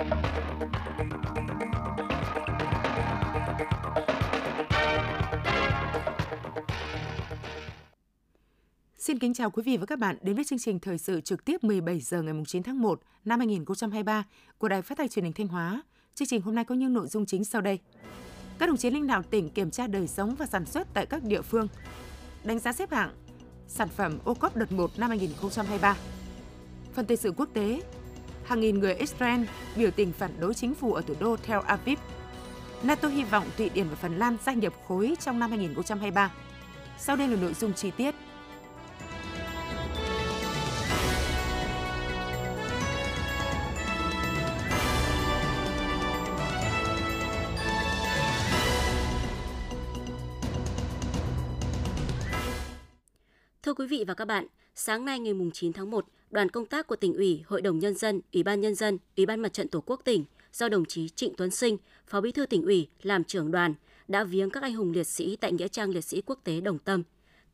Xin kính chào quý vị và các bạn đến với chương trình thời sự trực tiếp 17 giờ ngày 9 tháng 1 năm 2023 của Đài Phát thanh Truyền hình Thanh Hóa. Chương trình hôm nay có những nội dung chính sau đây. Các đồng chí lãnh đạo tỉnh kiểm tra đời sống và sản xuất tại các địa phương. Đánh giá xếp hạng sản phẩm ô cốp đợt 1 năm 2023. Phần thời sự quốc tế, hàng nghìn người Israel biểu tình phản đối chính phủ ở thủ đô Tel Aviv. NATO hy vọng Thụy Điển và Phần Lan gia nhập khối trong năm 2023. Sau đây là nội dung chi tiết. Thưa quý vị và các bạn, sáng nay ngày 9 tháng 1, đoàn công tác của tỉnh ủy, Hội đồng Nhân dân, Ủy ban Nhân dân, Ủy ban Mặt trận Tổ quốc tỉnh do đồng chí Trịnh Tuấn Sinh, Phó Bí thư tỉnh ủy làm trưởng đoàn đã viếng các anh hùng liệt sĩ tại Nghĩa trang liệt sĩ quốc tế Đồng Tâm,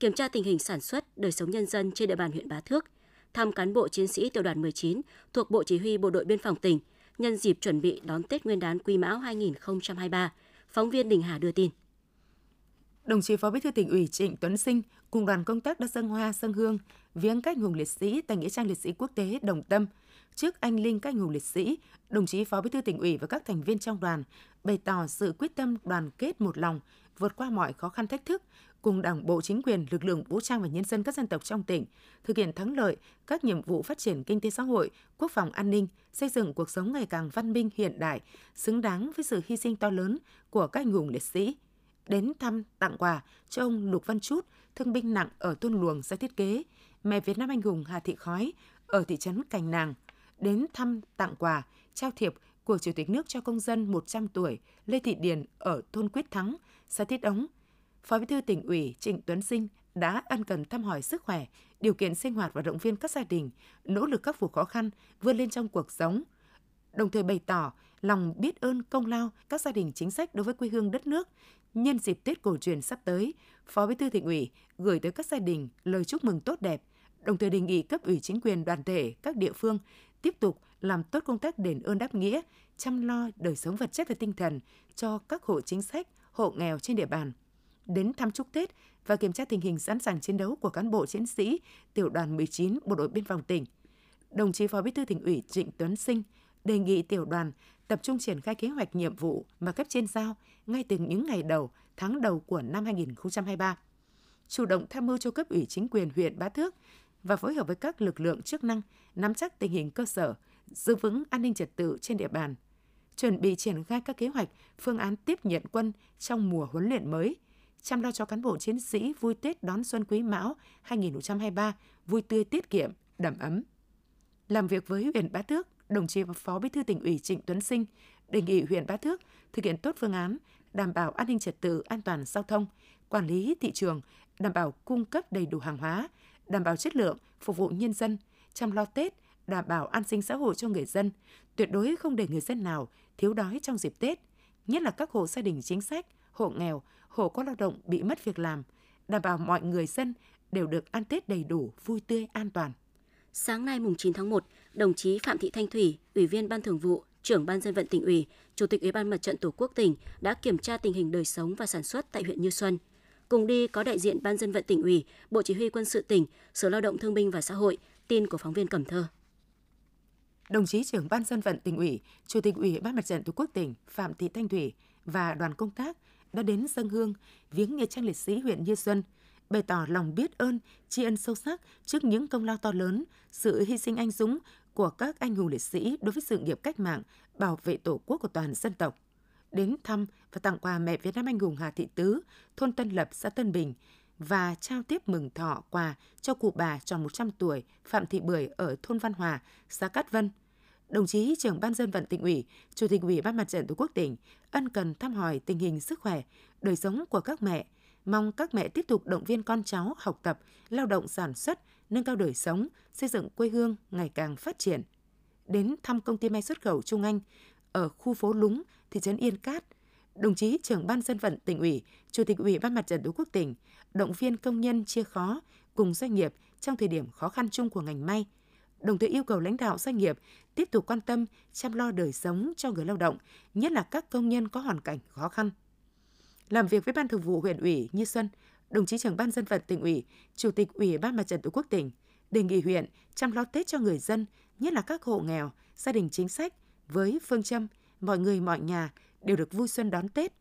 kiểm tra tình hình sản xuất, đời sống nhân dân trên địa bàn huyện Bá Thước, thăm cán bộ chiến sĩ tiểu đoàn 19 thuộc Bộ Chỉ huy Bộ đội Biên phòng tỉnh nhân dịp chuẩn bị đón Tết Nguyên đán Quý Mão 2023. Phóng viên Đình Hà đưa tin. Đồng chí Phó Bí thư tỉnh ủy Trịnh Tuấn Sinh cùng đoàn công tác đã dâng hoa dâng hương viếng các hùng liệt sĩ tại nghĩa trang liệt sĩ quốc tế Đồng Tâm. Trước anh linh các hùng liệt sĩ, đồng chí Phó Bí thư tỉnh ủy và các thành viên trong đoàn bày tỏ sự quyết tâm đoàn kết một lòng, vượt qua mọi khó khăn thách thức, cùng Đảng bộ chính quyền, lực lượng vũ trang và nhân dân các dân tộc trong tỉnh thực hiện thắng lợi các nhiệm vụ phát triển kinh tế xã hội, quốc phòng an ninh, xây dựng cuộc sống ngày càng văn minh hiện đại, xứng đáng với sự hy sinh to lớn của các anh hùng liệt sĩ đến thăm tặng quà cho ông Lục Văn Chút, thương binh nặng ở thôn Luồng xã thiết kế, mẹ Việt Nam anh hùng Hà Thị Khói ở thị trấn Cành Nàng, đến thăm tặng quà, trao thiệp của Chủ tịch nước cho công dân 100 tuổi Lê Thị Điền ở thôn Quyết Thắng, xã Thiết Ống. Phó Bí thư tỉnh ủy Trịnh Tuấn Sinh đã ân cần thăm hỏi sức khỏe, điều kiện sinh hoạt và động viên các gia đình, nỗ lực khắc phục khó khăn, vươn lên trong cuộc sống. Đồng thời bày tỏ lòng biết ơn công lao các gia đình chính sách đối với quê hương đất nước, Nhân dịp Tết cổ truyền sắp tới, Phó Bí thư Tỉnh ủy gửi tới các gia đình lời chúc mừng tốt đẹp, đồng thời đề nghị cấp ủy chính quyền đoàn thể các địa phương tiếp tục làm tốt công tác đền ơn đáp nghĩa, chăm lo đời sống vật chất và tinh thần cho các hộ chính sách, hộ nghèo trên địa bàn. Đến thăm chúc Tết và kiểm tra tình hình sẵn sàng chiến đấu của cán bộ chiến sĩ tiểu đoàn 19 Bộ đội Biên phòng tỉnh. Đồng chí Phó Bí thư Tỉnh ủy Trịnh Tuấn Sinh đề nghị tiểu đoàn tập trung triển khai kế hoạch nhiệm vụ mà cấp trên giao ngay từ những ngày đầu, tháng đầu của năm 2023. Chủ động tham mưu cho cấp ủy chính quyền huyện Bá Thước và phối hợp với các lực lượng chức năng nắm chắc tình hình cơ sở, giữ vững an ninh trật tự trên địa bàn, chuẩn bị triển khai các kế hoạch, phương án tiếp nhận quân trong mùa huấn luyện mới, chăm lo cho cán bộ chiến sĩ vui Tết đón Xuân Quý Mão 2023 vui tươi tiết kiệm, đầm ấm. Làm việc với huyện Bá Thước, đồng chí và Phó Bí thư tỉnh ủy Trịnh Tuấn Sinh đề nghị huyện Bá Thước thực hiện tốt phương án đảm bảo an ninh trật tự, an toàn giao thông, quản lý thị trường, đảm bảo cung cấp đầy đủ hàng hóa, đảm bảo chất lượng, phục vụ nhân dân, chăm lo Tết, đảm bảo an sinh xã hội cho người dân, tuyệt đối không để người dân nào thiếu đói trong dịp Tết, nhất là các hộ gia đình chính sách, hộ nghèo, hộ có lao động bị mất việc làm, đảm bảo mọi người dân đều được ăn Tết đầy đủ, vui tươi, an toàn. Sáng nay mùng 9 tháng 1, đồng chí Phạm Thị Thanh Thủy, Ủy viên Ban Thường vụ, trưởng Ban dân vận tỉnh ủy, Chủ tịch Ủy ban Mặt trận Tổ quốc tỉnh đã kiểm tra tình hình đời sống và sản xuất tại huyện Như Xuân. Cùng đi có đại diện Ban dân vận tỉnh ủy, Bộ Chỉ huy quân sự tỉnh, Sở Lao động Thương binh và Xã hội, tin của phóng viên Cẩm Thơ. Đồng chí trưởng Ban dân vận tỉnh ủy, Chủ tịch Ủy ban Mặt trận Tổ quốc tỉnh Phạm Thị Thanh Thủy và đoàn công tác đã đến dân hương viếng nghĩa trang liệt sĩ huyện Như Xuân – bày tỏ lòng biết ơn, tri ân sâu sắc trước những công lao to lớn, sự hy sinh anh dũng của các anh hùng liệt sĩ đối với sự nghiệp cách mạng, bảo vệ tổ quốc của toàn dân tộc. Đến thăm và tặng quà mẹ Việt Nam anh hùng Hà Thị Tứ, thôn Tân Lập, xã Tân Bình và trao tiếp mừng thọ quà cho cụ bà tròn 100 tuổi Phạm Thị Bưởi ở thôn Văn Hòa, xã Cát Vân. Đồng chí trưởng ban dân vận tỉnh ủy, chủ tịch ủy ban mặt trận tổ quốc tỉnh ân cần thăm hỏi tình hình sức khỏe, đời sống của các mẹ, mong các mẹ tiếp tục động viên con cháu học tập, lao động sản xuất, nâng cao đời sống, xây dựng quê hương ngày càng phát triển. Đến thăm công ty may xuất khẩu Trung Anh ở khu phố Lúng, thị trấn Yên Cát, đồng chí trưởng ban dân vận tỉnh ủy, chủ tịch ủy ban mặt trận tổ quốc tỉnh động viên công nhân chia khó cùng doanh nghiệp trong thời điểm khó khăn chung của ngành may, đồng thời yêu cầu lãnh đạo doanh nghiệp tiếp tục quan tâm chăm lo đời sống cho người lao động, nhất là các công nhân có hoàn cảnh khó khăn. Làm việc với Ban Thường vụ huyện ủy Như Xuân, đồng chí trưởng ban dân vận tỉnh ủy, chủ tịch ủy ban mặt trận tổ quốc tỉnh đề nghị huyện chăm lo Tết cho người dân, nhất là các hộ nghèo, gia đình chính sách với phương châm mọi người mọi nhà đều được vui xuân đón Tết.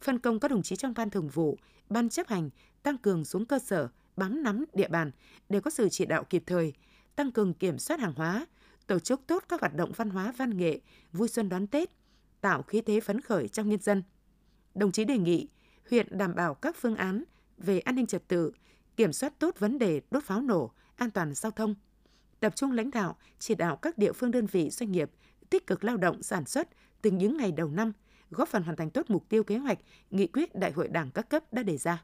Phân công các đồng chí trong ban thường vụ, ban chấp hành tăng cường xuống cơ sở, bám nắm địa bàn để có sự chỉ đạo kịp thời, tăng cường kiểm soát hàng hóa, tổ chức tốt các hoạt động văn hóa văn nghệ, vui xuân đón Tết, tạo khí thế phấn khởi trong nhân dân. Đồng chí đề nghị huyện đảm bảo các phương án về an ninh trật tự, kiểm soát tốt vấn đề đốt pháo nổ, an toàn giao thông, tập trung lãnh đạo, chỉ đạo các địa phương đơn vị doanh nghiệp tích cực lao động sản xuất từ những ngày đầu năm, góp phần hoàn thành tốt mục tiêu kế hoạch, nghị quyết Đại hội Đảng các cấp đã đề ra.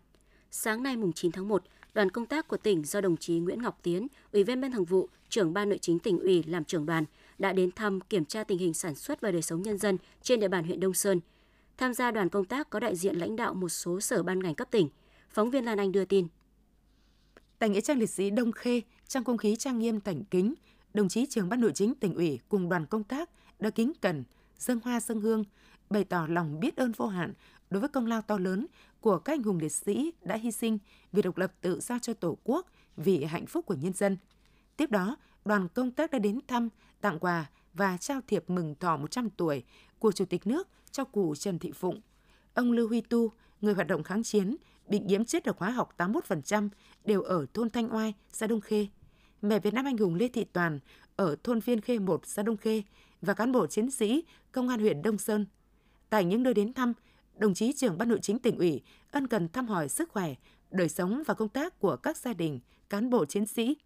Sáng nay mùng 9 tháng 1, đoàn công tác của tỉnh do đồng chí Nguyễn Ngọc Tiến, Ủy viên Ban Thường vụ, trưởng Ban Nội chính tỉnh ủy làm trưởng đoàn đã đến thăm kiểm tra tình hình sản xuất và đời sống nhân dân trên địa bàn huyện Đông Sơn. Tham gia đoàn công tác có đại diện lãnh đạo một số sở ban ngành cấp tỉnh. Phóng viên Lan Anh đưa tin. Tại nghĩa trang liệt sĩ Đông Khê, trong không khí trang nghiêm cảnh kính, đồng chí trưởng ban nội chính tỉnh ủy cùng đoàn công tác đã kính cẩn dâng hoa dâng hương, bày tỏ lòng biết ơn vô hạn đối với công lao to lớn của các anh hùng liệt sĩ đã hy sinh vì độc lập tự do cho Tổ quốc, vì hạnh phúc của nhân dân. Tiếp đó, đoàn công tác đã đến thăm, tặng quà và trao thiệp mừng thọ 100 tuổi của Chủ tịch nước cho cụ Trần Thị Phụng. Ông Lưu Huy Tu, người hoạt động kháng chiến, bị nhiễm chất độc hóa học 81% đều ở thôn Thanh Oai, xã Đông Khê. Mẹ Việt Nam anh hùng Lê Thị Toàn ở thôn Viên Khê 1, xã Đông Khê và cán bộ chiến sĩ công an huyện Đông Sơn. Tại những nơi đến thăm, đồng chí trưởng ban nội chính tỉnh ủy ân cần thăm hỏi sức khỏe, đời sống và công tác của các gia đình, cán bộ chiến sĩ.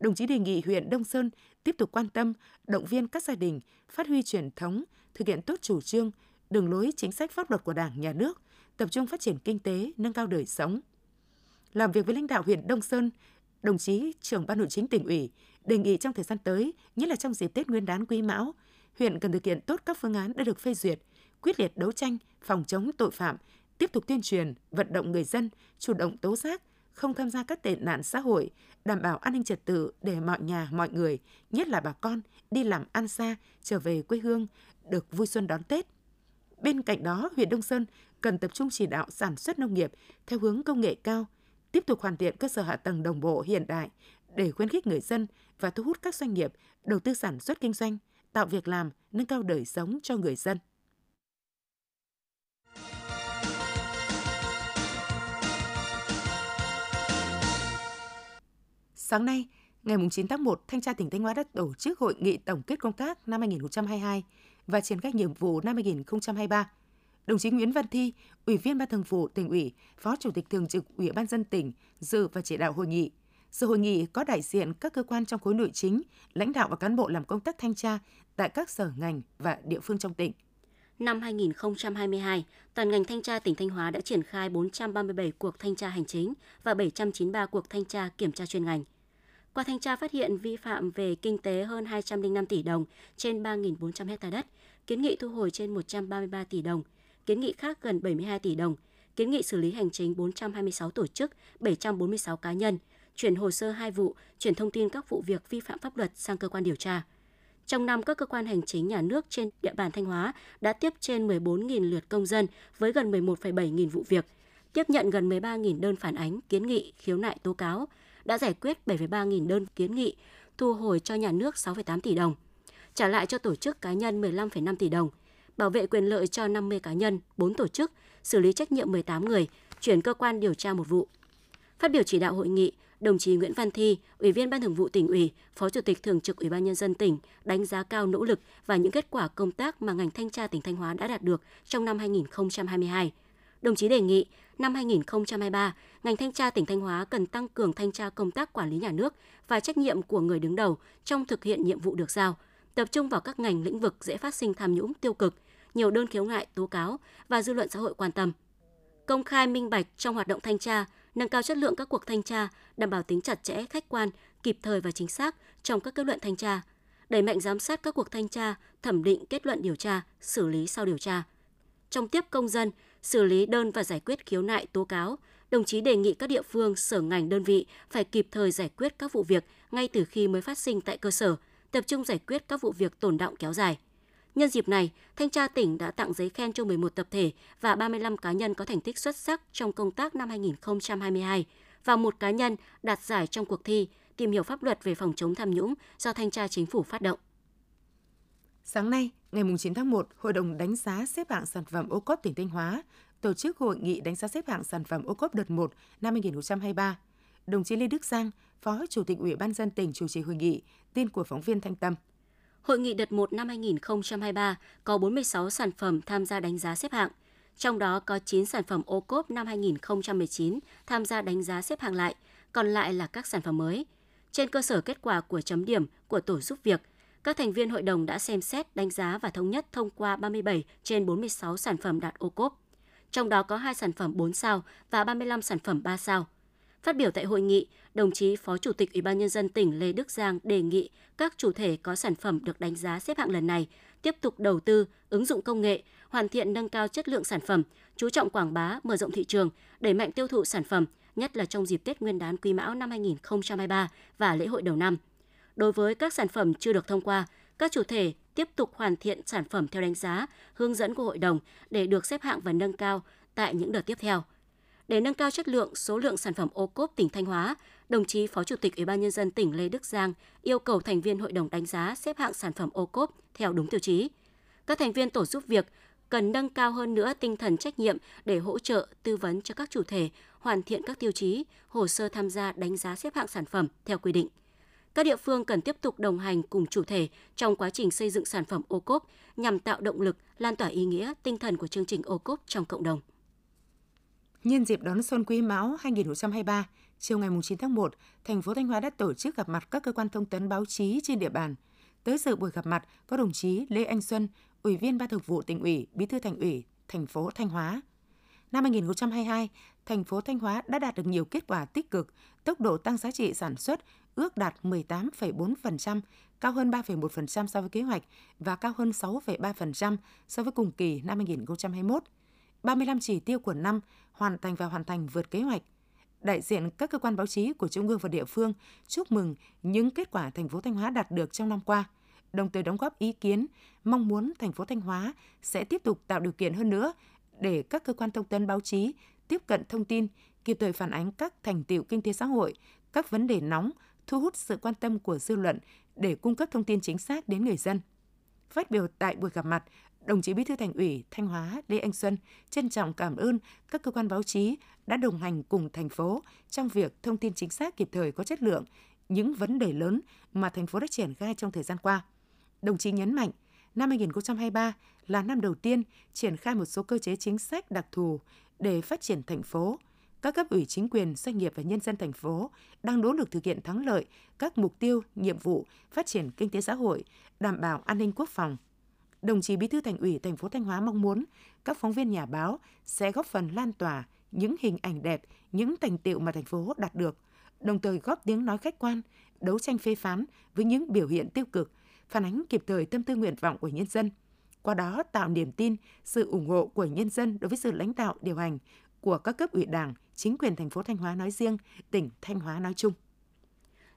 Đồng chí đề nghị huyện Đông Sơn tiếp tục quan tâm, động viên các gia đình phát huy truyền thống, thực hiện tốt chủ trương, đường lối chính sách pháp luật của Đảng, Nhà nước, tập trung phát triển kinh tế, nâng cao đời sống. Làm việc với lãnh đạo huyện Đông Sơn, đồng chí trưởng ban nội chính tỉnh ủy đề nghị trong thời gian tới, nhất là trong dịp Tết Nguyên đán Quý Mão, huyện cần thực hiện tốt các phương án đã được phê duyệt, quyết liệt đấu tranh phòng chống tội phạm, tiếp tục tuyên truyền, vận động người dân chủ động tố giác, không tham gia các tệ nạn xã hội, đảm bảo an ninh trật tự để mọi nhà, mọi người, nhất là bà con đi làm ăn xa, trở về quê hương, được vui xuân đón Tết. Bên cạnh đó, huyện Đông Sơn cần tập trung chỉ đạo sản xuất nông nghiệp theo hướng công nghệ cao, tiếp tục hoàn thiện cơ sở hạ tầng đồng bộ hiện đại để khuyến khích người dân và thu hút các doanh nghiệp đầu tư sản xuất kinh doanh, tạo việc làm, nâng cao đời sống cho người dân. Sáng nay, ngày 9 tháng 1, Thanh tra tỉnh Thanh Hóa đã tổ chức hội nghị tổng kết công tác năm 2022 và triển khai nhiệm vụ năm 2023. Đồng chí Nguyễn Văn Thi, Ủy viên Ban Thường vụ tỉnh ủy, Phó Chủ tịch Thường trực Ủy ban dân tỉnh dự và chỉ đạo hội nghị. Sự hội nghị có đại diện các cơ quan trong khối nội chính, lãnh đạo và cán bộ làm công tác thanh tra tại các sở ngành và địa phương trong tỉnh. Năm 2022, toàn ngành thanh tra tỉnh Thanh Hóa đã triển khai 437 cuộc thanh tra hành chính và 793 cuộc thanh tra kiểm tra chuyên ngành. Qua thanh tra phát hiện vi phạm về kinh tế hơn 205 tỷ đồng trên 3.400 hecta đất, kiến nghị thu hồi trên 133 tỷ đồng, kiến nghị khác gần 72 tỷ đồng, kiến nghị xử lý hành chính 426 tổ chức, 746 cá nhân, chuyển hồ sơ hai vụ, chuyển thông tin các vụ việc vi phạm pháp luật sang cơ quan điều tra. Trong năm, các cơ quan hành chính nhà nước trên địa bàn Thanh Hóa đã tiếp trên 14.000 lượt công dân với gần 11,7 nghìn vụ việc, tiếp nhận gần 13.000 đơn phản ánh, kiến nghị, khiếu nại tố cáo, đã giải quyết 7,3 nghìn đơn kiến nghị, thu hồi cho nhà nước 6,8 tỷ đồng, trả lại cho tổ chức cá nhân 15,5 tỷ đồng, bảo vệ quyền lợi cho 50 cá nhân, 4 tổ chức, xử lý trách nhiệm 18 người, chuyển cơ quan điều tra một vụ. Phát biểu chỉ đạo hội nghị, đồng chí Nguyễn Văn Thi, Ủy viên Ban Thường vụ tỉnh ủy, Phó Chủ tịch Thường trực Ủy ban nhân dân tỉnh đánh giá cao nỗ lực và những kết quả công tác mà ngành thanh tra tỉnh Thanh Hóa đã đạt được trong năm 2022. Đồng chí đề nghị năm 2023, ngành thanh tra tỉnh Thanh Hóa cần tăng cường thanh tra công tác quản lý nhà nước và trách nhiệm của người đứng đầu trong thực hiện nhiệm vụ được giao, tập trung vào các ngành lĩnh vực dễ phát sinh tham nhũng tiêu cực, nhiều đơn khiếu nại tố cáo và dư luận xã hội quan tâm. Công khai minh bạch trong hoạt động thanh tra, nâng cao chất lượng các cuộc thanh tra, đảm bảo tính chặt chẽ, khách quan, kịp thời và chính xác trong các kết luận thanh tra, đẩy mạnh giám sát các cuộc thanh tra, thẩm định kết luận điều tra, xử lý sau điều tra. Trong tiếp công dân, xử lý đơn và giải quyết khiếu nại tố cáo, Đồng chí đề nghị các địa phương, sở ngành đơn vị phải kịp thời giải quyết các vụ việc ngay từ khi mới phát sinh tại cơ sở, tập trung giải quyết các vụ việc tồn động kéo dài. Nhân dịp này, Thanh tra tỉnh đã tặng giấy khen cho 11 tập thể và 35 cá nhân có thành tích xuất sắc trong công tác năm 2022 và một cá nhân đạt giải trong cuộc thi tìm hiểu pháp luật về phòng chống tham nhũng do Thanh tra Chính phủ phát động. Sáng nay, ngày 9 tháng 1, Hội đồng đánh giá xếp hạng sản phẩm ô cốp tỉnh Thanh Hóa tổ chức hội nghị đánh giá xếp hạng sản phẩm ô cốp đợt 1 năm 2023. Đồng chí Lê Đức Giang, Phó Chủ tịch Ủy ban dân tỉnh chủ trì hội nghị, tin của phóng viên Thanh Tâm. Hội nghị đợt 1 năm 2023 có 46 sản phẩm tham gia đánh giá xếp hạng, trong đó có 9 sản phẩm ô cốp năm 2019 tham gia đánh giá xếp hạng lại, còn lại là các sản phẩm mới. Trên cơ sở kết quả của chấm điểm của tổ giúp việc, các thành viên hội đồng đã xem xét, đánh giá và thống nhất thông qua 37 trên 46 sản phẩm đạt ô cốp. Trong đó có 2 sản phẩm 4 sao và 35 sản phẩm 3 sao. Phát biểu tại hội nghị, đồng chí Phó Chủ tịch Ủy ban nhân dân tỉnh Lê Đức Giang đề nghị các chủ thể có sản phẩm được đánh giá xếp hạng lần này tiếp tục đầu tư, ứng dụng công nghệ, hoàn thiện nâng cao chất lượng sản phẩm, chú trọng quảng bá, mở rộng thị trường, đẩy mạnh tiêu thụ sản phẩm, nhất là trong dịp Tết Nguyên đán Quý Mão năm 2023 và lễ hội đầu năm. Đối với các sản phẩm chưa được thông qua, các chủ thể tiếp tục hoàn thiện sản phẩm theo đánh giá, hướng dẫn của hội đồng để được xếp hạng và nâng cao tại những đợt tiếp theo. Để nâng cao chất lượng, số lượng sản phẩm ô cốp tỉnh Thanh Hóa, đồng chí Phó Chủ tịch Ủy ban nhân dân tỉnh Lê Đức Giang yêu cầu thành viên hội đồng đánh giá xếp hạng sản phẩm ô cốp theo đúng tiêu chí. Các thành viên tổ giúp việc cần nâng cao hơn nữa tinh thần trách nhiệm để hỗ trợ tư vấn cho các chủ thể hoàn thiện các tiêu chí, hồ sơ tham gia đánh giá xếp hạng sản phẩm theo quy định. Các địa phương cần tiếp tục đồng hành cùng chủ thể trong quá trình xây dựng sản phẩm ô cốp nhằm tạo động lực, lan tỏa ý nghĩa, tinh thần của chương trình ô cốp trong cộng đồng. Nhân dịp đón Xuân Quý Mão 2023, chiều ngày 9 tháng 1, thành phố Thanh Hóa đã tổ chức gặp mặt các cơ quan thông tấn báo chí trên địa bàn. Tới dự buổi gặp mặt có đồng chí Lê Anh Xuân, Ủy viên Ban Thường vụ tỉnh ủy, Bí thư Thành ủy, thành phố Thanh Hóa. Năm 2022, thành phố Thanh Hóa đã đạt được nhiều kết quả tích cực, tốc độ tăng giá trị sản xuất ước đạt 18,4%, cao hơn 3,1% so với kế hoạch và cao hơn 6,3% so với cùng kỳ năm 2021. 35 chỉ tiêu của năm hoàn thành và hoàn thành vượt kế hoạch. Đại diện các cơ quan báo chí của Trung ương và địa phương chúc mừng những kết quả thành phố Thanh Hóa đạt được trong năm qua, đồng thời đóng góp ý kiến, mong muốn thành phố Thanh Hóa sẽ tiếp tục tạo điều kiện hơn nữa để các cơ quan thông tấn báo chí tiếp cận thông tin, kịp thời phản ánh các thành tiệu kinh tế xã hội, các vấn đề nóng, thu hút sự quan tâm của dư luận để cung cấp thông tin chính xác đến người dân. Phát biểu tại buổi gặp mặt, đồng chí Bí thư Thành ủy Thanh Hóa Lê Anh Xuân trân trọng cảm ơn các cơ quan báo chí đã đồng hành cùng thành phố trong việc thông tin chính xác kịp thời có chất lượng những vấn đề lớn mà thành phố đã triển khai trong thời gian qua. Đồng chí nhấn mạnh, năm 2023 là năm đầu tiên triển khai một số cơ chế chính sách đặc thù để phát triển thành phố. Các cấp ủy chính quyền, doanh nghiệp và nhân dân thành phố đang nỗ lực thực hiện thắng lợi các mục tiêu, nhiệm vụ phát triển kinh tế xã hội, đảm bảo an ninh quốc phòng – đồng chí Bí thư Thành ủy thành phố Thanh Hóa mong muốn các phóng viên nhà báo sẽ góp phần lan tỏa những hình ảnh đẹp, những thành tựu mà thành phố đạt được, đồng thời góp tiếng nói khách quan, đấu tranh phê phán với những biểu hiện tiêu cực, phản ánh kịp thời tâm tư nguyện vọng của nhân dân. Qua đó tạo niềm tin, sự ủng hộ của nhân dân đối với sự lãnh đạo điều hành của các cấp ủy Đảng, chính quyền thành phố Thanh Hóa nói riêng, tỉnh Thanh Hóa nói chung.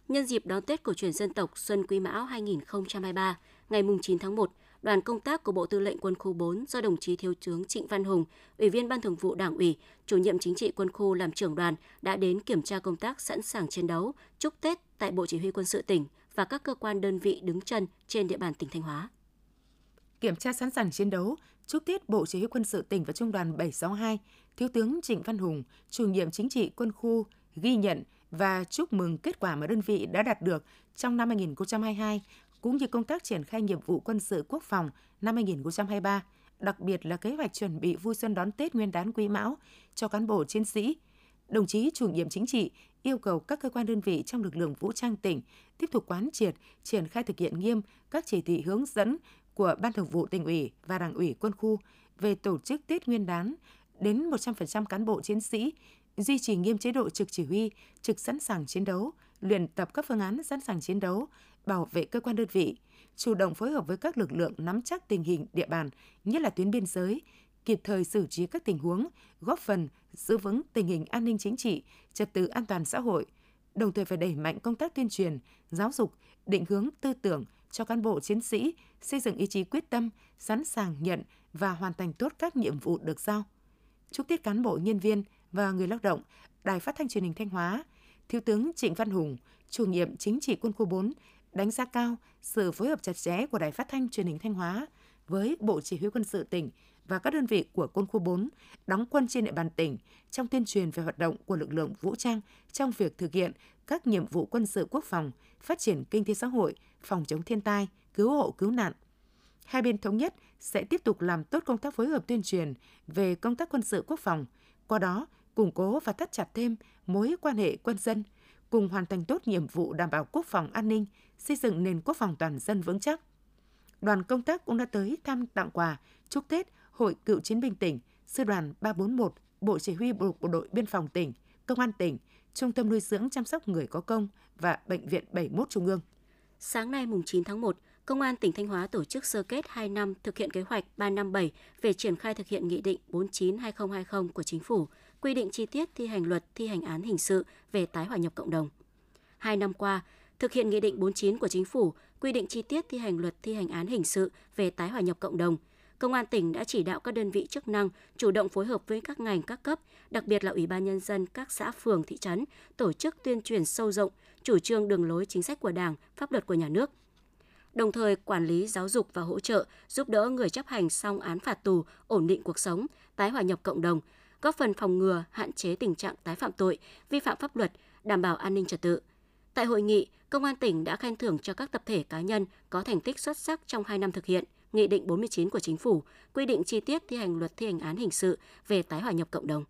Nhân dịp đón Tết cổ truyền dân tộc Xuân Quý Mão 2023, ngày 9 tháng 1, đoàn công tác của Bộ Tư lệnh Quân khu 4 do đồng chí Thiếu tướng Trịnh Văn Hùng, Ủy viên Ban Thường vụ Đảng ủy, chủ nhiệm chính trị quân khu làm trưởng đoàn đã đến kiểm tra công tác sẵn sàng chiến đấu, chúc Tết tại Bộ Chỉ huy quân sự tỉnh và các cơ quan đơn vị đứng chân trên địa bàn tỉnh Thanh Hóa. Kiểm tra sẵn sàng chiến đấu, chúc Tết Bộ Chỉ huy quân sự tỉnh và Trung đoàn 762, Thiếu tướng Trịnh Văn Hùng, chủ nhiệm chính trị quân khu ghi nhận và chúc mừng kết quả mà đơn vị đã đạt được trong năm 2022 cũng như công tác triển khai nhiệm vụ quân sự quốc phòng năm 2023, đặc biệt là kế hoạch chuẩn bị vui xuân đón Tết Nguyên đán Quý Mão cho cán bộ chiến sĩ. Đồng chí chủ nhiệm chính trị yêu cầu các cơ quan đơn vị trong lực lượng vũ trang tỉnh tiếp tục quán triệt, triển khai thực hiện nghiêm các chỉ thị hướng dẫn của Ban Thường vụ tỉnh ủy và Đảng ủy quân khu về tổ chức Tết Nguyên đán đến 100% cán bộ chiến sĩ duy trì nghiêm chế độ trực chỉ huy, trực sẵn sàng chiến đấu, luyện tập các phương án sẵn sàng chiến đấu, bảo vệ cơ quan đơn vị, chủ động phối hợp với các lực lượng nắm chắc tình hình địa bàn, nhất là tuyến biên giới, kịp thời xử trí các tình huống, góp phần giữ vững tình hình an ninh chính trị, trật tự an toàn xã hội, đồng thời phải đẩy mạnh công tác tuyên truyền, giáo dục, định hướng tư tưởng cho cán bộ chiến sĩ, xây dựng ý chí quyết tâm, sẵn sàng nhận và hoàn thành tốt các nhiệm vụ được giao. Chúc Tết cán bộ, nhân viên và người lao động, Đài Phát thanh Truyền hình Thanh Hóa, Thiếu tướng Trịnh Văn Hùng, chủ nhiệm chính trị quân khu 4, đánh giá cao sự phối hợp chặt chẽ của Đài Phát thanh Truyền hình Thanh Hóa với Bộ Chỉ huy quân sự tỉnh và các đơn vị của quân khu 4 đóng quân trên địa bàn tỉnh trong tuyên truyền về hoạt động của lực lượng vũ trang trong việc thực hiện các nhiệm vụ quân sự quốc phòng, phát triển kinh tế xã hội, phòng chống thiên tai, cứu hộ cứu nạn. Hai bên thống nhất sẽ tiếp tục làm tốt công tác phối hợp tuyên truyền về công tác quân sự quốc phòng, qua đó củng cố và thắt chặt thêm mối quan hệ quân dân, cùng hoàn thành tốt nhiệm vụ đảm bảo quốc phòng an ninh, xây dựng nền quốc phòng toàn dân vững chắc. Đoàn công tác cũng đã tới thăm tặng quà, chúc Tết Hội Cựu Chiến binh tỉnh, Sư đoàn 341, Bộ Chỉ huy Bộ, Bộ đội Biên phòng tỉnh, Công an tỉnh, Trung tâm nuôi dưỡng chăm sóc người có công và Bệnh viện 71 Trung ương. Sáng nay mùng 9 tháng 1, Công an tỉnh Thanh Hóa tổ chức sơ kết 2 năm thực hiện kế hoạch 357 về triển khai thực hiện Nghị định 49-2020 của Chính phủ, quy định chi tiết thi hành luật thi hành án hình sự về tái hòa nhập cộng đồng. Hai năm qua, thực hiện Nghị định 49 của Chính phủ, quy định chi tiết thi hành luật thi hành án hình sự về tái hòa nhập cộng đồng – Công an tỉnh đã chỉ đạo các đơn vị chức năng chủ động phối hợp với các ngành các cấp, đặc biệt là Ủy ban Nhân dân các xã phường thị trấn, tổ chức tuyên truyền sâu rộng, chủ trương đường lối chính sách của Đảng, pháp luật của nhà nước. Đồng thời quản lý giáo dục và hỗ trợ, giúp đỡ người chấp hành xong án phạt tù, ổn định cuộc sống, tái hòa nhập cộng đồng, góp phần phòng ngừa, hạn chế tình trạng tái phạm tội, vi phạm pháp luật, đảm bảo an ninh trật tự. Tại hội nghị, Công an tỉnh đã khen thưởng cho các tập thể cá nhân có thành tích xuất sắc trong 2 năm thực hiện – Nghị định 49 của Chính phủ quy định chi tiết thi hành luật thi hành án hình sự về tái hòa nhập cộng đồng.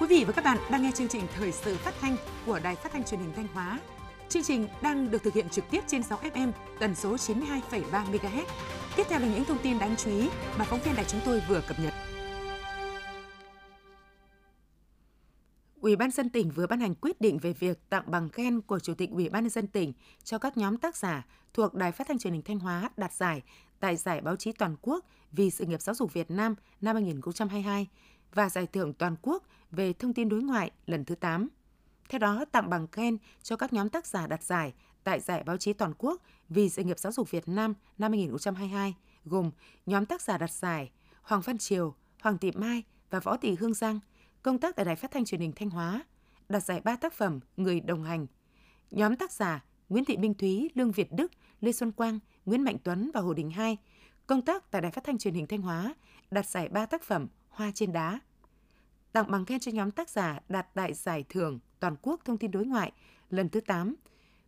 Quý vị và các bạn đang nghe chương trình thời sự phát thanh của Đài Phát thanh Truyền hình Thanh Hóa. Chương trình đang được thực hiện trực tiếp trên 6 FM tần số 92,3 MHz. Tiếp theo là những thông tin đáng chú ý mà phóng viên đài chúng tôi vừa cập nhật. Ủy ban dân tỉnh vừa ban hành quyết định về việc tặng bằng khen của Chủ tịch Ủy ban nhân dân tỉnh cho các nhóm tác giả thuộc Đài Phát thanh Truyền hình Thanh Hóa đạt giải tại Giải báo chí toàn quốc vì sự nghiệp giáo dục Việt Nam năm 2022 và Giải thưởng toàn quốc về thông tin đối ngoại lần thứ 8. Theo đó, tặng bằng khen cho các nhóm tác giả đạt giải tại Giải báo chí toàn quốc vì sự nghiệp giáo dục Việt Nam năm 2022 gồm nhóm tác giả đạt giải Hoàng Văn Triều, Hoàng Thị Mai và Võ Thị Hương Giang – công tác tại Đài Phát thanh Truyền hình Thanh Hóa, đạt giải ba tác phẩm Người đồng hành. Nhóm tác giả Nguyễn Thị Minh Thúy, Lương Việt Đức, Lê Xuân Quang, Nguyễn Mạnh Tuấn và Hồ Đình Hai, công tác tại Đài Phát thanh Truyền hình Thanh Hóa, đạt giải ba tác phẩm Hoa trên đá. Tặng bằng khen cho nhóm tác giả đạt đại giải thưởng toàn quốc thông tin đối ngoại lần thứ 8,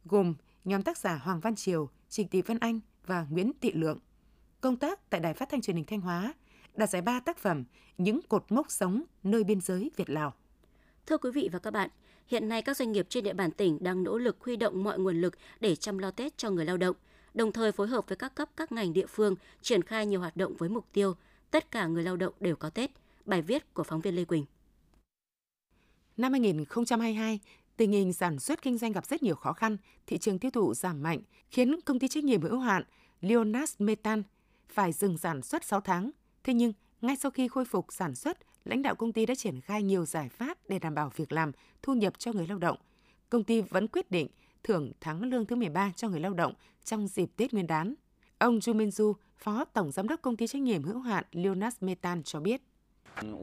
gồm nhóm tác giả Hoàng Văn Triều, Trịnh Thị Vân Anh và Nguyễn Thị Lượng. Công tác tại Đài Phát thanh Truyền hình Thanh Hóa, đạt giải ba tác phẩm Những cột mốc sống nơi biên giới Việt Lào. Thưa quý vị và các bạn, hiện nay các doanh nghiệp trên địa bàn tỉnh đang nỗ lực huy động mọi nguồn lực để chăm lo Tết cho người lao động, đồng thời phối hợp với các cấp các ngành địa phương triển khai nhiều hoạt động với mục tiêu tất cả người lao động đều có Tết. Bài viết của phóng viên Lê Quỳnh. Năm 2022, tình hình sản xuất kinh doanh gặp rất nhiều khó khăn, thị trường tiêu thụ giảm mạnh, khiến công ty trách nhiệm hữu hạn Leonas Metan phải dừng sản xuất 6 tháng Thế nhưng, ngay sau khi khôi phục sản xuất, lãnh đạo công ty đã triển khai nhiều giải pháp để đảm bảo việc làm, thu nhập cho người lao động. Công ty vẫn quyết định thưởng tháng lương thứ 13 cho người lao động trong dịp Tết Nguyên đán. Ông Ju Minju, Phó Tổng Giám đốc Công ty trách nhiệm hữu hạn Leonas Metan cho biết. Ừ,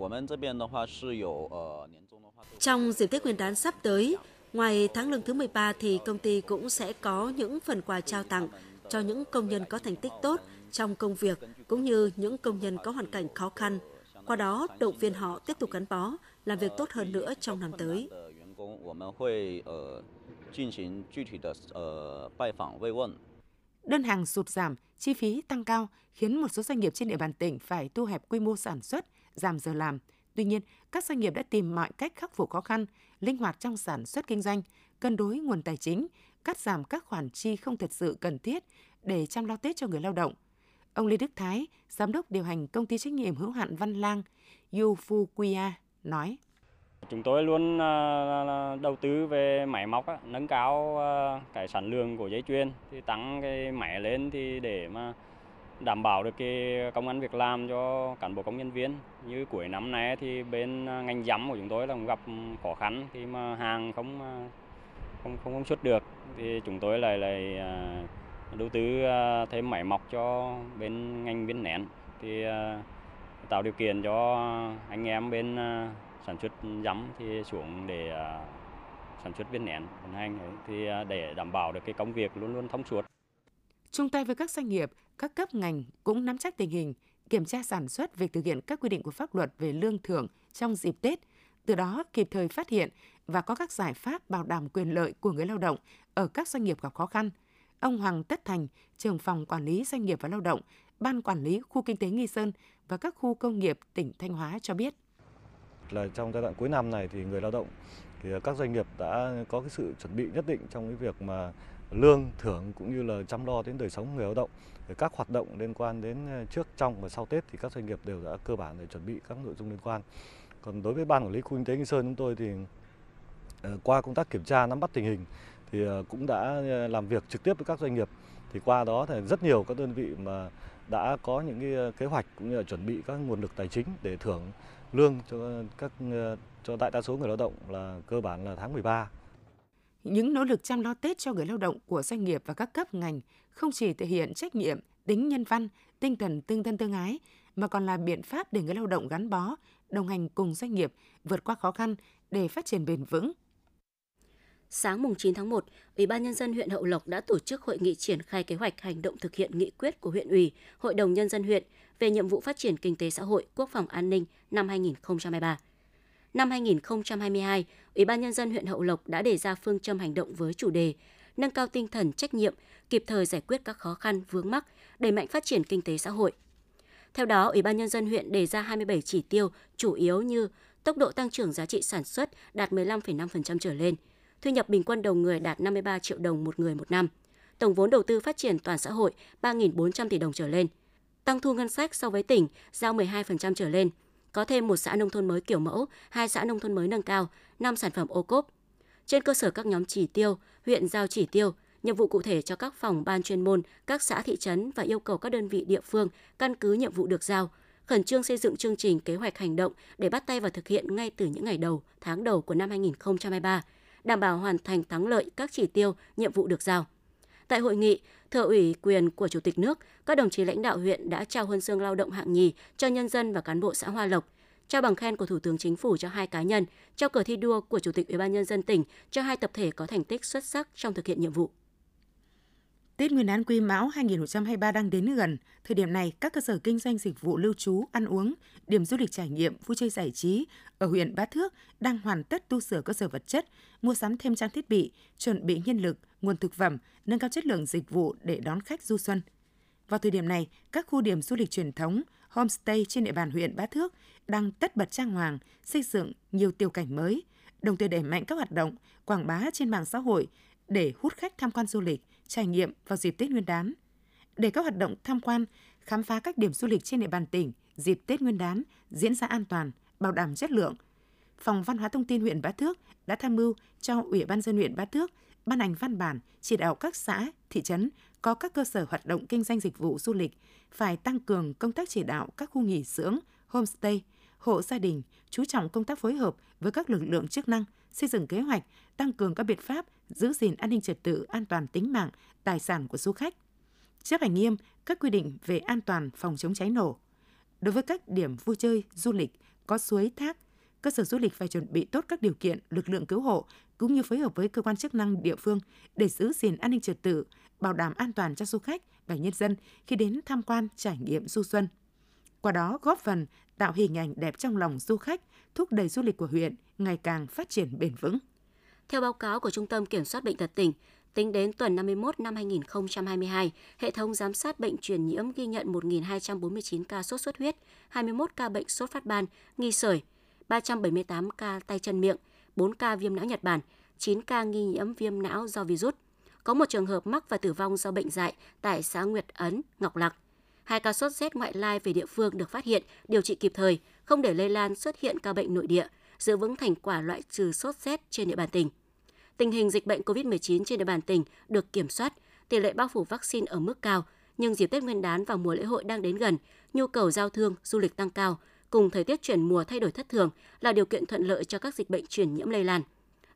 trong dịp Tết Nguyên đán sắp tới, ngoài tháng lương thứ 13 thì công ty cũng sẽ có những phần quà trao tặng cho những công nhân có thành tích tốt trong công việc cũng như những công nhân có hoàn cảnh khó khăn. Qua đó, động viên họ tiếp tục gắn bó, làm việc tốt hơn nữa trong năm tới. Đơn hàng sụt giảm, chi phí tăng cao khiến một số doanh nghiệp trên địa bàn tỉnh phải thu hẹp quy mô sản xuất, giảm giờ làm. Tuy nhiên, các doanh nghiệp đã tìm mọi cách khắc phục khó khăn, linh hoạt trong sản xuất kinh doanh, cân đối nguồn tài chính, cắt giảm các khoản chi không thật sự cần thiết để chăm lo Tết cho người lao động. Ông Lê Đức Thái, giám đốc điều hành công ty trách nhiệm hữu hạn Văn Lang, Yufukuya, nói. Chúng tôi luôn à, đầu tư về máy móc, nâng cao à, cái sản lượng của dây chuyền, thì tăng cái máy lên thì để mà đảm bảo được cái công ăn việc làm cho cán bộ công nhân viên. Như cuối năm nay thì bên à, ngành giấm của chúng tôi là cũng gặp ừ, khó khăn khi mà hàng không à, không không, không xuất được thì chúng tôi lại lại à, đầu tư thêm máy móc cho bên ngành viên nén thì tạo điều kiện cho anh em bên sản xuất giấm thì xuống để sản xuất viên nén hành thì để đảm bảo được cái công việc luôn luôn thông suốt. Chung tay với các doanh nghiệp, các cấp ngành cũng nắm chắc tình hình, kiểm tra sản xuất việc thực hiện các quy định của pháp luật về lương thưởng trong dịp Tết, từ đó kịp thời phát hiện và có các giải pháp bảo đảm quyền lợi của người lao động ở các doanh nghiệp gặp khó khăn. Ông Hoàng Tất Thành, trưởng phòng quản lý doanh nghiệp và lao động, Ban quản lý khu kinh tế Nghi Sơn và các khu công nghiệp tỉnh Thanh Hóa cho biết. Là trong giai đoạn cuối năm này thì người lao động thì các doanh nghiệp đã có cái sự chuẩn bị nhất định trong cái việc mà lương thưởng cũng như là chăm lo đến đời sống người lao động. Các hoạt động liên quan đến ờ, trước, trong và sau Tết thì các doanh nghiệp đều đã cơ bản để chuẩn bị các nội dung liên quan. Còn đối với ban quản lý khu kinh tế Nghi Sơn chúng tôi thì ờ, qua công tác kiểm tra nắm bắt tình hình thì ờ, cũng đã làm việc trực tiếp với các doanh nghiệp thì qua đó thì rất nhiều các đơn vị mà đã có những cái kế hoạch cũng như là chuẩn bị các nguồn lực tài chính để thưởng lương cho các cho đại đa số người lao động là cơ bản là tháng 13 những nỗ lực chăm lo Tết cho người lao động của doanh nghiệp và các cấp ngành không chỉ thể hiện trách nhiệm, tính nhân văn, tinh thần tương thân tương ái, mà còn là biện pháp để người lao động gắn bó, đồng hành cùng doanh nghiệp vượt qua khó khăn để phát triển bền vững. Sáng mùng 9 tháng 1, Ủy ban Nhân dân huyện Hậu Lộc đã tổ chức hội nghị triển khai kế hoạch hành động thực hiện nghị quyết của huyện ủy, Hội đồng Nhân dân huyện về nhiệm vụ phát triển kinh tế xã hội, quốc phòng an ninh năm 2023. Năm 2022, Ủy ban Nhân dân huyện Hậu Lộc đã đề ra phương châm hành động với chủ đề nâng cao tinh thần trách nhiệm, kịp thời giải quyết các khó khăn vướng mắc, đẩy mạnh phát triển kinh tế xã hội. Theo đó, Ủy ban Nhân dân huyện đề ra 27 chỉ tiêu chủ yếu như tốc độ tăng trưởng giá trị sản xuất đạt 15,5% trở lên, thu nhập bình quân đầu người đạt 53 triệu đồng một người một năm, tổng vốn đầu tư phát triển toàn xã hội 3.400 tỷ đồng trở lên, tăng thu ngân sách so với tỉnh giao 12% trở lên – có thêm một xã nông thôn mới kiểu mẫu, hai xã nông thôn mới nâng cao, 5 sản phẩm ô cốp. Trên cơ sở các nhóm chỉ tiêu, huyện giao chỉ tiêu, nhiệm vụ cụ thể cho các phòng ban chuyên môn, các xã thị trấn và yêu cầu các đơn vị địa phương căn cứ nhiệm vụ được giao, khẩn trương xây dựng chương trình kế hoạch hành động để bắt tay vào thực hiện ngay từ những ngày đầu, tháng đầu của năm 2023, đảm bảo hoàn thành thắng lợi các chỉ tiêu, nhiệm vụ được giao. Tại hội nghị, thợ ủy quyền của Chủ tịch nước, các đồng chí lãnh đạo huyện đã trao huân chương lao động hạng nhì cho nhân dân và cán bộ xã Hoa Lộc, trao bằng khen của Thủ tướng Chính phủ cho hai cá nhân, trao cờ thi đua của Chủ tịch Ủy ban nhân dân tỉnh cho hai tập thể có thành tích xuất sắc trong thực hiện nhiệm vụ. Tết Nguyên đán Quý Mão 2023 đang đến gần. Thời điểm này, các cơ sở kinh doanh dịch vụ lưu trú, ăn uống, điểm du lịch trải nghiệm, vui chơi giải trí ở huyện Bá Thước đang hoàn tất tu sửa cơ sở vật chất, mua sắm thêm trang thiết bị, chuẩn bị nhân lực, nguồn thực phẩm, nâng cao chất lượng dịch vụ để đón khách du xuân. Vào thời điểm này, các khu điểm du lịch truyền thống, homestay trên địa bàn huyện Bá Thước đang tất bật trang hoàng, xây dựng nhiều tiêu cảnh mới, đồng thời đẩy mạnh các hoạt động quảng bá trên mạng xã hội để hút khách tham quan du lịch, trải nghiệm vào dịp Tết Nguyên đán. Để các hoạt động tham quan, khám phá các điểm du lịch trên địa bàn tỉnh dịp Tết Nguyên đán diễn ra an toàn, bảo đảm chất lượng. Phòng Văn hóa Thông tin huyện Bá Thước đã tham mưu cho Ủy ban dân huyện Bá Thước ban hành văn bản chỉ đạo các xã, thị trấn có các cơ sở hoạt động kinh doanh dịch vụ du lịch phải tăng cường công tác chỉ đạo các khu nghỉ dưỡng, homestay, hộ gia đình, chú trọng công tác phối hợp với các lực lượng chức năng, xây dựng kế hoạch, tăng cường các biện pháp giữ gìn an ninh trật tự, an toàn tính mạng, tài sản của du khách. Chấp hành nghiêm các quy định về an toàn phòng chống cháy nổ. Đối với các điểm vui chơi, du lịch có suối thác, cơ sở du lịch phải chuẩn bị tốt các điều kiện lực lượng cứu hộ cũng như phối hợp với cơ quan chức năng địa phương để giữ gìn an ninh trật tự, bảo đảm an toàn cho du khách và nhân dân khi đến tham quan trải nghiệm du xuân. Qua đó góp phần tạo hình ảnh đẹp trong lòng du khách, thúc đẩy du lịch của huyện ngày càng phát triển bền vững. Theo báo cáo của Trung tâm Kiểm soát Bệnh tật tỉnh, tính đến tuần 51 năm 2022, hệ thống giám sát bệnh truyền nhiễm ghi nhận 1.249 ca sốt xuất huyết, 21 ca bệnh sốt phát ban, nghi sởi, 378 ca tay chân miệng, 4 ca viêm não Nhật Bản, 9 ca nghi nhiễm viêm não do virus. Có một trường hợp mắc và tử vong do bệnh dại tại xã Nguyệt Ấn, Ngọc Lặc. Hai ca sốt rét ngoại lai về địa phương được phát hiện, điều trị kịp thời, không để lây lan xuất hiện ca bệnh nội địa, giữ vững thành quả loại trừ sốt rét trên địa bàn tỉnh. Tình hình dịch bệnh COVID-19 trên địa bàn tỉnh được kiểm soát, tỷ lệ bao phủ vaccine ở mức cao, nhưng dịp Tết Nguyên đán và mùa lễ hội đang đến gần, nhu cầu giao thương, du lịch tăng cao, cùng thời tiết chuyển mùa thay đổi thất thường là điều kiện thuận lợi cho các dịch bệnh truyền nhiễm lây lan.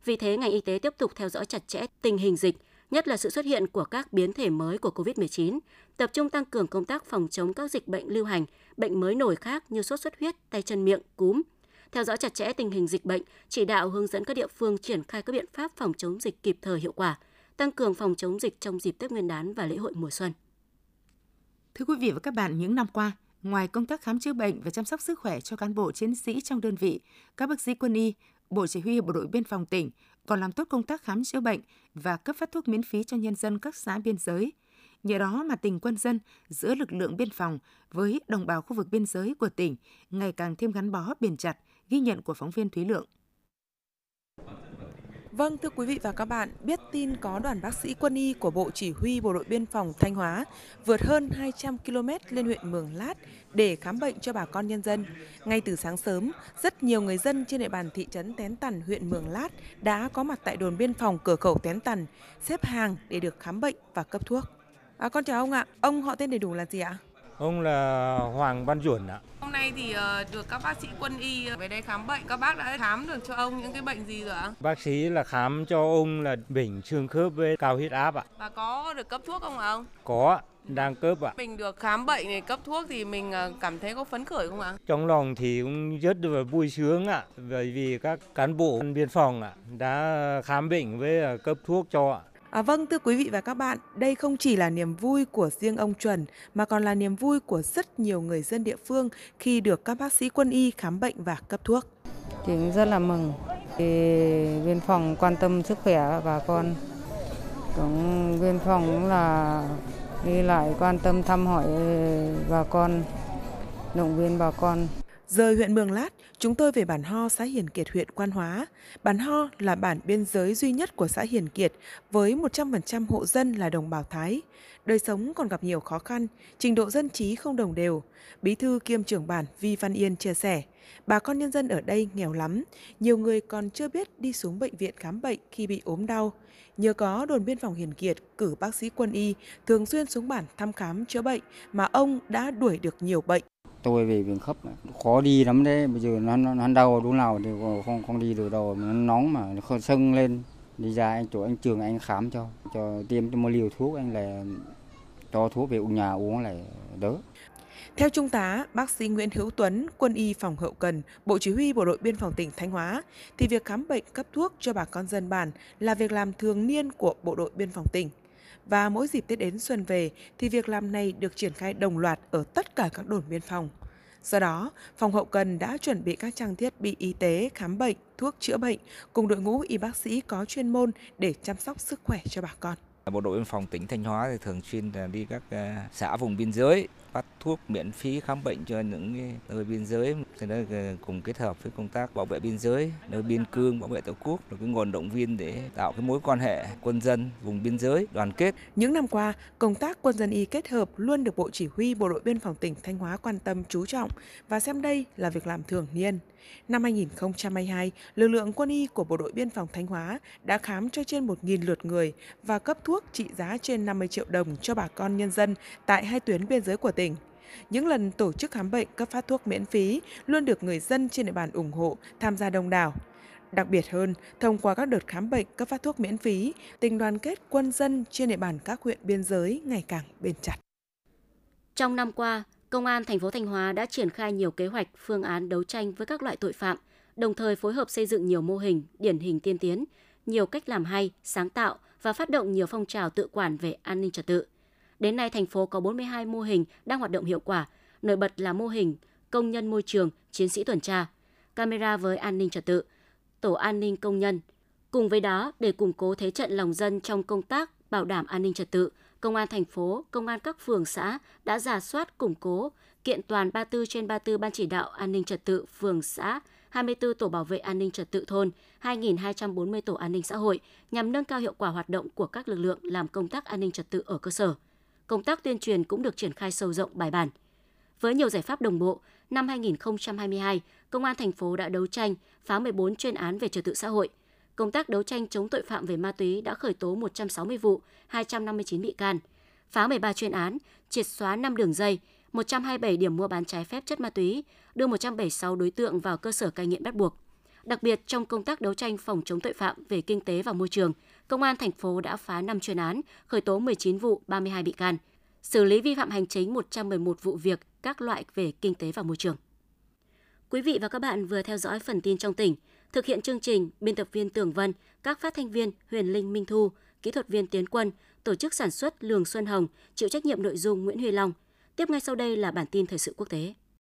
Vì thế, ngành y tế tiếp tục theo dõi chặt chẽ tình hình dịch, nhất là sự xuất hiện của các biến thể mới của COVID-19, tập trung tăng cường công tác phòng chống các dịch bệnh lưu hành, bệnh mới nổi khác như sốt xuất huyết, tay chân miệng, cúm, theo dõi chặt chẽ tình hình dịch bệnh, chỉ đạo hướng dẫn các địa phương triển khai các biện pháp phòng chống dịch kịp thời hiệu quả, tăng cường phòng chống dịch trong dịp Tết Nguyên đán và lễ hội mùa xuân. Thưa quý vị và các bạn, những năm qua, ngoài công tác khám chữa bệnh và chăm sóc sức khỏe cho cán bộ chiến sĩ trong đơn vị, các bác sĩ quân y, Bộ Chỉ huy Bộ đội Biên phòng tỉnh còn làm tốt công tác khám chữa bệnh và cấp phát thuốc miễn phí cho nhân dân các xã biên giới. Nhờ đó mà tình quân dân giữa lực lượng biên phòng với đồng bào khu vực biên giới của tỉnh ngày càng thêm gắn bó bền chặt, ghi nhận của phóng viên Thúy Lượng. Vâng, thưa quý vị và các bạn, biết tin có đoàn bác sĩ quân y của Bộ Chỉ huy Bộ đội Biên phòng Thanh Hóa vượt hơn 200 km lên huyện Mường Lát để khám bệnh cho bà con nhân dân. Ngay từ sáng sớm, rất nhiều người dân trên địa bàn thị trấn Tén Tần, huyện Mường Lát đã có mặt tại đồn biên phòng cửa khẩu Tén Tần, xếp hàng để được khám bệnh và cấp thuốc. À, con chào ông ạ, ông họ tên đầy đủ là gì ạ? Ông là Hoàng Văn Duẩn ạ. Hôm nay thì ờ, được các bác sĩ quân y về đây khám bệnh. Các bác đã khám được cho ông những cái bệnh gì rồi ạ? Bác sĩ là khám cho ông là bệnh xương khớp với cao huyết áp ạ. Và có được cấp thuốc không ạ ông? Có, đang cấp ạ. Mình được khám bệnh này cấp thuốc thì mình ờ, cảm thấy có phấn khởi không ạ? Trong lòng thì cũng rất là vui sướng ạ, bởi vì các cán bộ biên phòng ạ đã khám bệnh với ờ, cấp thuốc cho ạ. À, vâng, thưa quý vị và các bạn, đây không chỉ là niềm vui của riêng ông Chuẩn mà còn là niềm vui của rất nhiều người dân địa phương khi được các bác sĩ quân y khám bệnh và cấp thuốc. thì cũng rất là mừng thì biên phòng quan tâm sức khỏe bà con. Cũng biên phòng cũng là đi lại quan tâm thăm hỏi bà con, động viên bà con. Rời huyện Mường Lát, chúng tôi về bản Ho, xã Hiền Kiệt, huyện Quan Hóa. Bản Ho là bản biên giới duy nhất của xã Hiền Kiệt với 100% hộ dân là đồng bào Thái. Đời sống còn gặp nhiều khó khăn, trình độ dân trí không đồng đều. Bí thư kiêm trưởng bản Vi Văn Yên chia sẻ, bà con nhân dân ở đây nghèo lắm, nhiều người còn chưa biết đi xuống bệnh viện khám bệnh khi bị ốm đau. Nhờ có đồn biên phòng Hiền Kiệt cử bác sĩ quân y thường xuyên xuống bản thăm khám chữa bệnh mà ông đã đuổi được nhiều bệnh tôi về miền khắp khó đi lắm đấy. Bây giờ nó nó đau đúng nào thì không không đi được đâu. Nó nóng mà nó không sưng lên. Đi ra anh chỗ anh trường anh khám cho cho tiêm cho một liều thuốc. Anh là cho thuốc về nhà uống lại đỡ. Theo Trung tá bác sĩ Nguyễn Hữu Tuấn, quân y phòng hậu cần, Bộ Chỉ huy Bộ đội Biên phòng tỉnh Thanh Hóa, thì việc khám bệnh cấp thuốc cho bà con dân bản là việc làm thường niên của Bộ đội Biên phòng tỉnh. Và mỗi dịp Tết đến xuân về thì việc làm này được triển khai đồng loạt ở tất cả các đồn biên phòng. Do đó, phòng hậu cần đã chuẩn bị các trang thiết bị y tế, khám bệnh, thuốc chữa bệnh cùng đội ngũ y bác sĩ có chuyên môn để chăm sóc sức khỏe cho bà con. Bộ đội biên phòng tỉnh Thanh Hóa thì thường xuyên đi các à, xã vùng biên giới phát thuốc miễn phí khám bệnh cho những nơi biên giới. Thì đó à, cùng kết hợp với công tác bảo vệ biên giới, nơi biên cương, bảo vệ tổ quốc là cái nguồn động viên để tạo cái mối quan hệ quân dân vùng biên giới đoàn kết. Những năm qua, công tác quân dân y kết hợp luôn được bộ chỉ huy bộ đội biên phòng tỉnh Thanh Hóa quan tâm, chú trọng và xem đây là việc làm thường niên. Năm 2022, lực lượng quân y của Bộ đội Biên phòng Thanh Hóa đã khám cho trên 1.000 lượt người và cấp thuốc trị giá trên 50 triệu đồng cho bà con nhân dân tại hai tuyến biên giới của tỉnh. Những lần tổ chức khám bệnh cấp phát thuốc miễn phí luôn được người dân trên địa bàn ủng hộ, tham gia đông đảo. Đặc biệt hơn, thông qua các đợt khám bệnh cấp phát thuốc miễn phí, tình đoàn kết quân dân trên địa bàn các huyện biên giới ngày càng bền chặt. Trong năm qua, Công an thành phố Thanh Hóa đã triển khai nhiều kế hoạch, phương án đấu tranh với các loại tội phạm, đồng thời phối hợp xây dựng nhiều mô hình, điển hình tiên tiến, nhiều cách làm hay, sáng tạo và phát động nhiều phong trào tự quản về an ninh trật tự. Đến nay, thành phố có 42 mô hình đang hoạt động hiệu quả, nổi bật là mô hình công nhân môi trường, chiến sĩ tuần tra, camera với an ninh trật tự, tổ an ninh công nhân. Cùng với đó, để củng cố thế trận lòng dân trong công tác bảo đảm an ninh trật tự, Công an thành phố, Công an các phường xã đã giả soát củng cố, kiện toàn 34 trên 34 ban chỉ đạo an ninh trật tự phường xã, 24 tổ bảo vệ an ninh trật tự thôn, 2.240 tổ an ninh xã hội nhằm nâng cao hiệu quả hoạt động của các lực lượng làm công tác an ninh trật tự ở cơ sở. Công tác tuyên truyền cũng được triển khai sâu rộng bài bản. Với nhiều giải pháp đồng bộ, năm 2022, Công an thành phố đã đấu tranh, phá 14 chuyên án về trật tự xã hội – công tác đấu tranh chống tội phạm về ma túy đã khởi tố 160 vụ, 259 bị can. phá 13 chuyên án, triệt xóa 5 đường dây, 127 điểm mua bán trái phép chất ma túy, đưa 176 đối tượng vào cơ sở cai nghiện bắt buộc. Đặc biệt trong công tác đấu tranh phòng chống tội phạm về kinh tế và môi trường, Công an thành phố đã phá 5 chuyên án, khởi tố 19 vụ, 32 bị can, xử lý vi phạm hành chính 111 vụ việc các loại về kinh tế và môi trường. Quý vị và các bạn vừa theo dõi phần tin trong tỉnh. Thực hiện chương trình, biên tập viên Tường Vân, các phát thanh viên Huyền Linh Minh Thu, kỹ thuật viên Tiến Quân, tổ chức sản xuất Lường Xuân Hồng, chịu trách nhiệm nội dung Nguyễn Huy Long. Tiếp ngay sau đây là bản tin thời sự quốc tế.